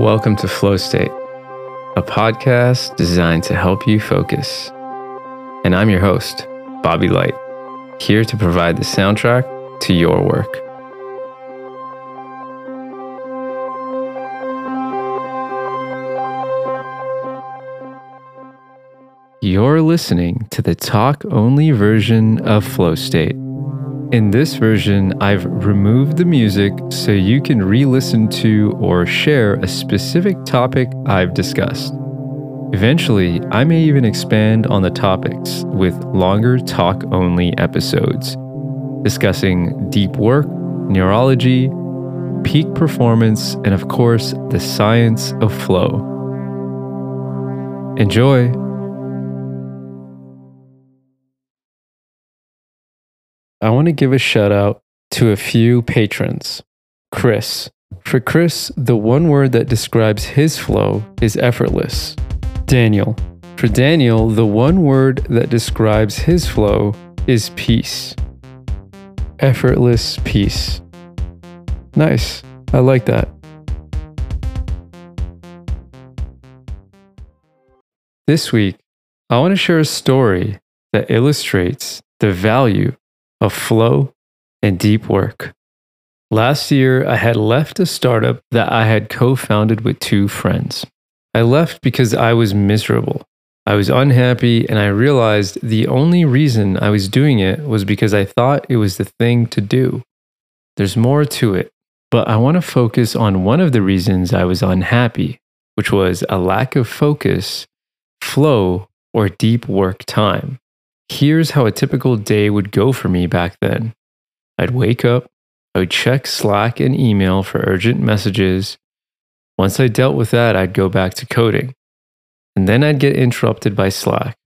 Welcome to Flow State, a podcast designed to help you focus. And I'm your host, Bobby Light, here to provide the soundtrack to your work. You're listening to the talk only version of Flow State. In this version, I've removed the music so you can re listen to or share a specific topic I've discussed. Eventually, I may even expand on the topics with longer talk only episodes, discussing deep work, neurology, peak performance, and of course, the science of flow. Enjoy! I want to give a shout out to a few patrons. Chris. For Chris, the one word that describes his flow is effortless. Daniel. For Daniel, the one word that describes his flow is peace. Effortless peace. Nice. I like that. This week, I want to share a story that illustrates the value of flow and deep work. Last year, I had left a startup that I had co founded with two friends. I left because I was miserable. I was unhappy, and I realized the only reason I was doing it was because I thought it was the thing to do. There's more to it, but I want to focus on one of the reasons I was unhappy, which was a lack of focus, flow, or deep work time. Here's how a typical day would go for me back then I'd wake up, I would check Slack and email for urgent messages. Once I dealt with that, I'd go back to coding. And then I'd get interrupted by Slack.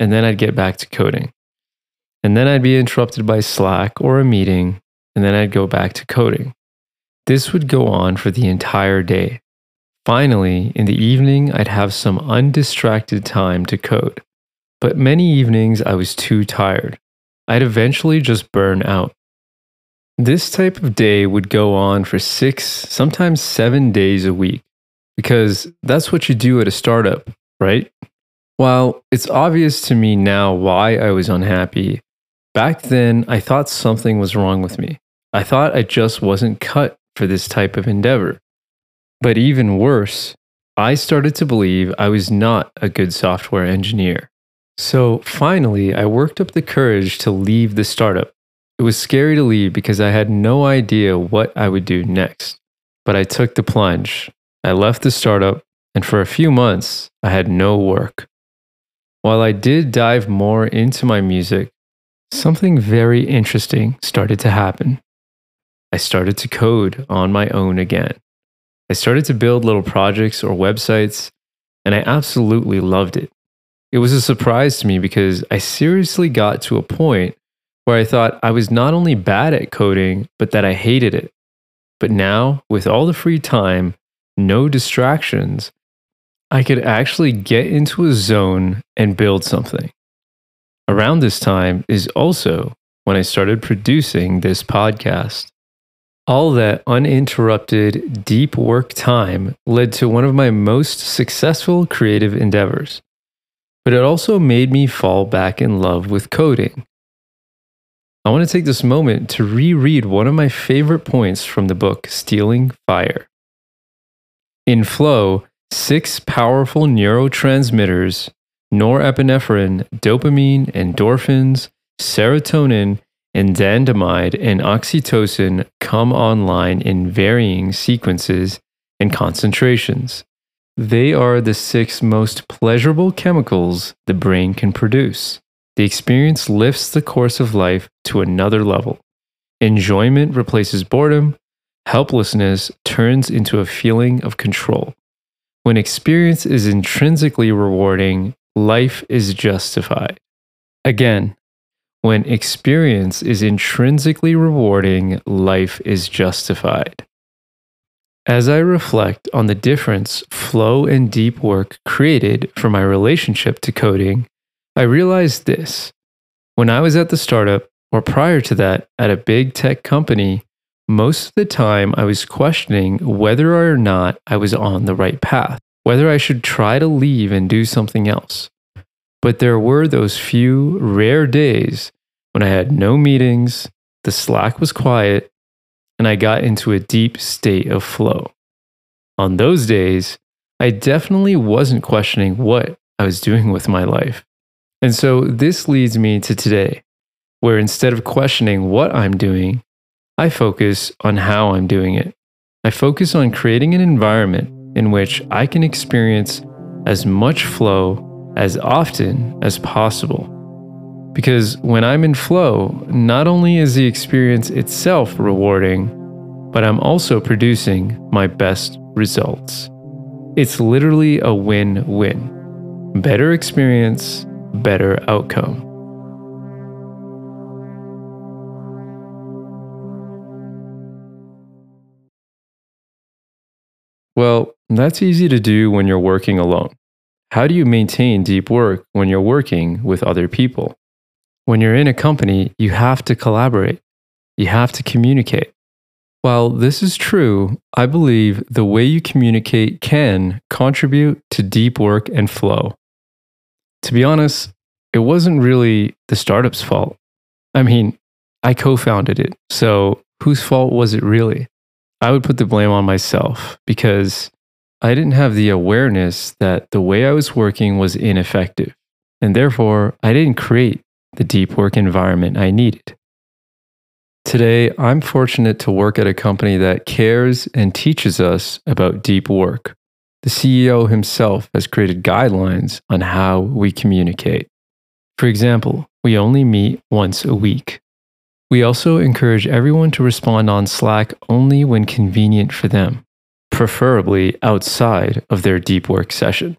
And then I'd get back to coding. And then I'd be interrupted by Slack or a meeting. And then I'd go back to coding. This would go on for the entire day. Finally, in the evening, I'd have some undistracted time to code. But many evenings I was too tired. I'd eventually just burn out. This type of day would go on for six, sometimes seven days a week, because that's what you do at a startup, right? While it's obvious to me now why I was unhappy, back then I thought something was wrong with me. I thought I just wasn't cut for this type of endeavor. But even worse, I started to believe I was not a good software engineer. So finally, I worked up the courage to leave the startup. It was scary to leave because I had no idea what I would do next. But I took the plunge. I left the startup, and for a few months, I had no work. While I did dive more into my music, something very interesting started to happen. I started to code on my own again. I started to build little projects or websites, and I absolutely loved it. It was a surprise to me because I seriously got to a point where I thought I was not only bad at coding, but that I hated it. But now, with all the free time, no distractions, I could actually get into a zone and build something. Around this time is also when I started producing this podcast. All that uninterrupted, deep work time led to one of my most successful creative endeavors but it also made me fall back in love with coding. I want to take this moment to reread one of my favorite points from the book Stealing Fire. In flow, six powerful neurotransmitters norepinephrine, dopamine, endorphins, serotonin, anandamide, and oxytocin come online in varying sequences and concentrations. They are the six most pleasurable chemicals the brain can produce. The experience lifts the course of life to another level. Enjoyment replaces boredom. Helplessness turns into a feeling of control. When experience is intrinsically rewarding, life is justified. Again, when experience is intrinsically rewarding, life is justified. As I reflect on the difference flow and deep work created for my relationship to coding, I realized this. When I was at the startup, or prior to that, at a big tech company, most of the time I was questioning whether or not I was on the right path, whether I should try to leave and do something else. But there were those few rare days when I had no meetings, the Slack was quiet, and I got into a deep state of flow. On those days, I definitely wasn't questioning what I was doing with my life. And so this leads me to today, where instead of questioning what I'm doing, I focus on how I'm doing it. I focus on creating an environment in which I can experience as much flow as often as possible. Because when I'm in flow, not only is the experience itself rewarding, but I'm also producing my best results. It's literally a win win. Better experience, better outcome. Well, that's easy to do when you're working alone. How do you maintain deep work when you're working with other people? When you're in a company, you have to collaborate, you have to communicate. While this is true, I believe the way you communicate can contribute to deep work and flow. To be honest, it wasn't really the startup's fault. I mean, I co founded it, so whose fault was it really? I would put the blame on myself because I didn't have the awareness that the way I was working was ineffective, and therefore I didn't create the deep work environment I needed. Today, I'm fortunate to work at a company that cares and teaches us about deep work. The CEO himself has created guidelines on how we communicate. For example, we only meet once a week. We also encourage everyone to respond on Slack only when convenient for them preferably outside of their deep work session.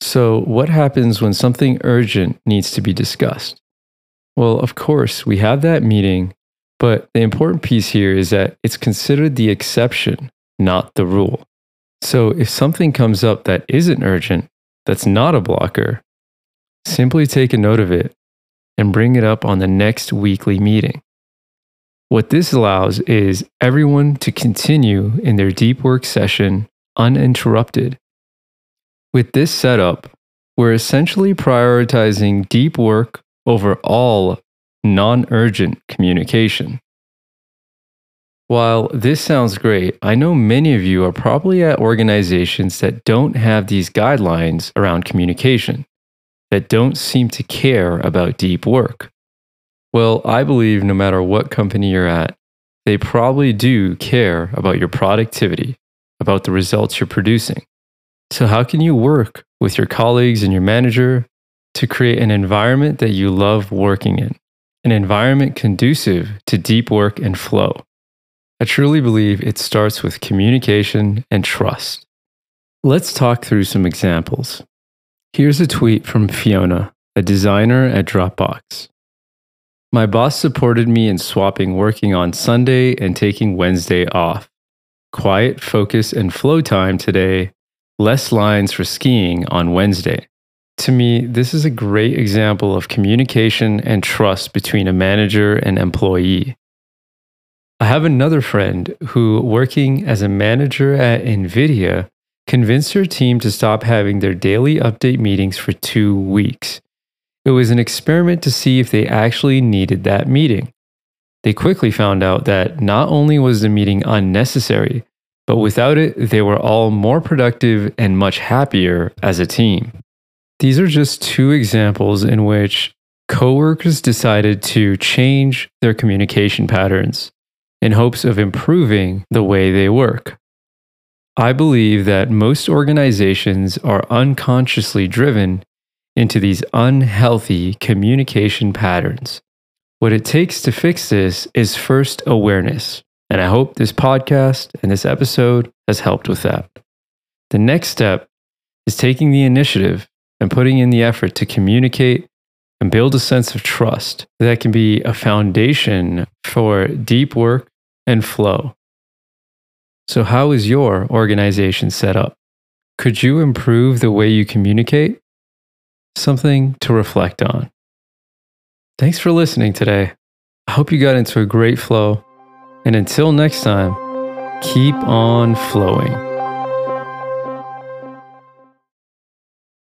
So, what happens when something urgent needs to be discussed? Well, of course, we have that meeting, but the important piece here is that it's considered the exception, not the rule. So, if something comes up that isn't urgent, that's not a blocker, simply take a note of it and bring it up on the next weekly meeting. What this allows is everyone to continue in their deep work session uninterrupted. With this setup, we're essentially prioritizing deep work over all non urgent communication. While this sounds great, I know many of you are probably at organizations that don't have these guidelines around communication, that don't seem to care about deep work. Well, I believe no matter what company you're at, they probably do care about your productivity, about the results you're producing. So, how can you work with your colleagues and your manager to create an environment that you love working in, an environment conducive to deep work and flow? I truly believe it starts with communication and trust. Let's talk through some examples. Here's a tweet from Fiona, a designer at Dropbox. My boss supported me in swapping working on Sunday and taking Wednesday off. Quiet, focus, and flow time today, less lines for skiing on Wednesday. To me, this is a great example of communication and trust between a manager and employee. I have another friend who, working as a manager at NVIDIA, convinced her team to stop having their daily update meetings for two weeks. It was an experiment to see if they actually needed that meeting. They quickly found out that not only was the meeting unnecessary, but without it, they were all more productive and much happier as a team. These are just two examples in which coworkers decided to change their communication patterns in hopes of improving the way they work. I believe that most organizations are unconsciously driven into these unhealthy communication patterns. What it takes to fix this is first awareness. And I hope this podcast and this episode has helped with that. The next step is taking the initiative and putting in the effort to communicate and build a sense of trust that can be a foundation for deep work and flow. So, how is your organization set up? Could you improve the way you communicate? something to reflect on. Thanks for listening today. I hope you got into a great flow. And until next time, keep on flowing.